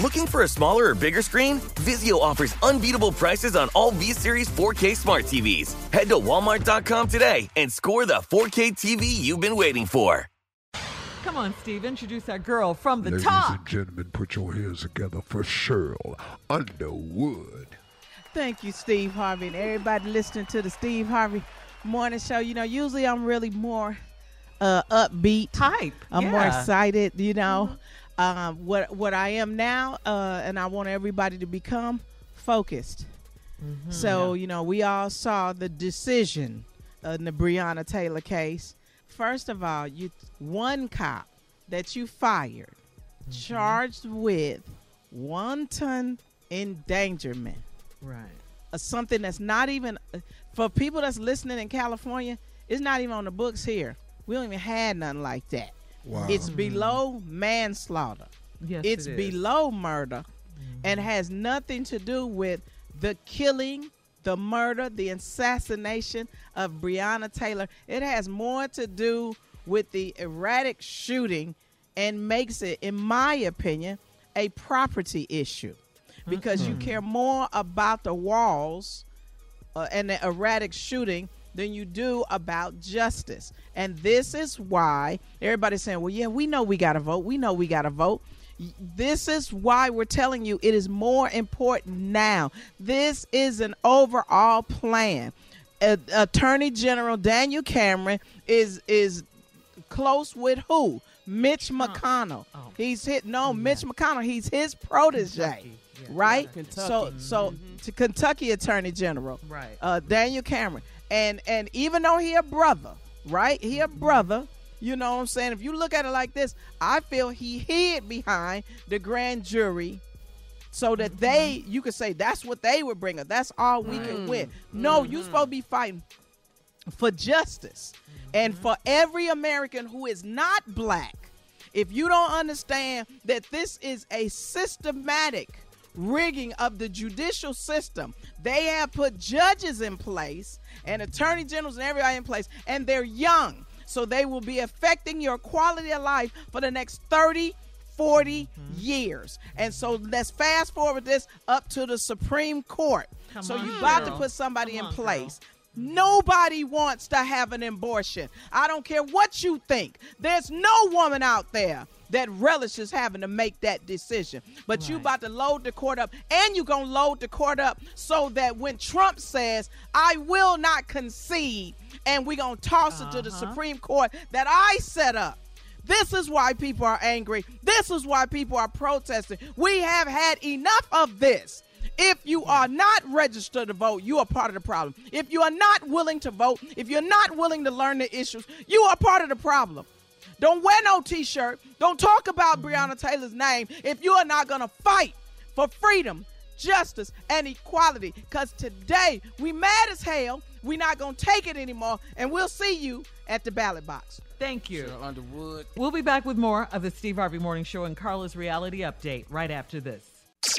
Looking for a smaller or bigger screen? Vizio offers unbeatable prices on all V-Series 4K smart TVs. Head to walmart.com today and score the 4K TV you've been waiting for. Come on, Steve, introduce that girl from the Ladies top. and gentlemen, put your hands together for Cheryl Underwood. Thank you, Steve Harvey, and everybody listening to the Steve Harvey Morning Show. You know, usually I'm really more uh, upbeat, hype. I'm more yeah. excited. You know, um, what what I am now, uh, and I want everybody to become focused. Mm-hmm. So you know, we all saw the decision in the Breonna Taylor case. First of all, you one cop that you fired, Mm-hmm. charged with wanton endangerment Right. uh, something that's not even uh, for people that's listening in California. It's not even on the books here. We don't even have nothing like that. Wow. It's below manslaughter. Yes, it's it is. below murder, and has nothing to do with the killing, the murder, the assassination of Breonna Taylor. It has more to do with the erratic shooting, and makes it, in my opinion, a property issue because you care more about the walls uh, and the erratic shooting than you do about justice. And this is why everybody's saying, well, yeah, we know we got to vote. We know we got to vote. This is why we're telling you it is more important now. This is an overall plan. Attorney General Daniel Cameron is is close with who? Mitch McConnell. Oh, He's hit no Mitch McConnell. He's his protege, right? So so to Kentucky Attorney General, Right. Uh, Daniel Cameron, and and even though he a brother, right? He a mm-hmm. brother. You know what I'm saying? If you look at it like this, I feel he hid behind the grand jury so that mm-hmm. they you could say that's what they would bring us. That's all we can mm-hmm. win. No, you supposed to be fighting for justice and for every American who is not black. If you don't understand that this is a systematic rigging of the judicial system, they have put judges in place and attorney generals and everybody in place, and they're young. So they will be affecting your quality of life for the next 30, 40 mm-hmm. years. And so let's fast forward this up to the Supreme Court. Come so on, you about to put somebody Come in on, place. Nobody wants to have an abortion. I don't care what you think. There's no woman out there that relishes having to make that decision. But you about to load the court up and you're going to load the court up so that when Trump says, "I will not concede," and we're going to toss it to the Uh-huh. Supreme Court that I set up. This is why people are angry. This is why people are protesting. We have had enough of this. If you are not registered to vote, you are part of the problem. If you are not willing to vote, if you're not willing to learn the issues, you are part of the problem. Don't wear no t shirt. Don't talk about mm-hmm. Breonna Taylor's name if you are not going to fight for freedom, justice, and equality. Because today, we mad as hell. we not going to take it anymore. And we'll see you at the ballot box. Thank you. Cheryl Underwood. We'll be back with more of the Steve Harvey Morning Show and Carla's reality update right after this.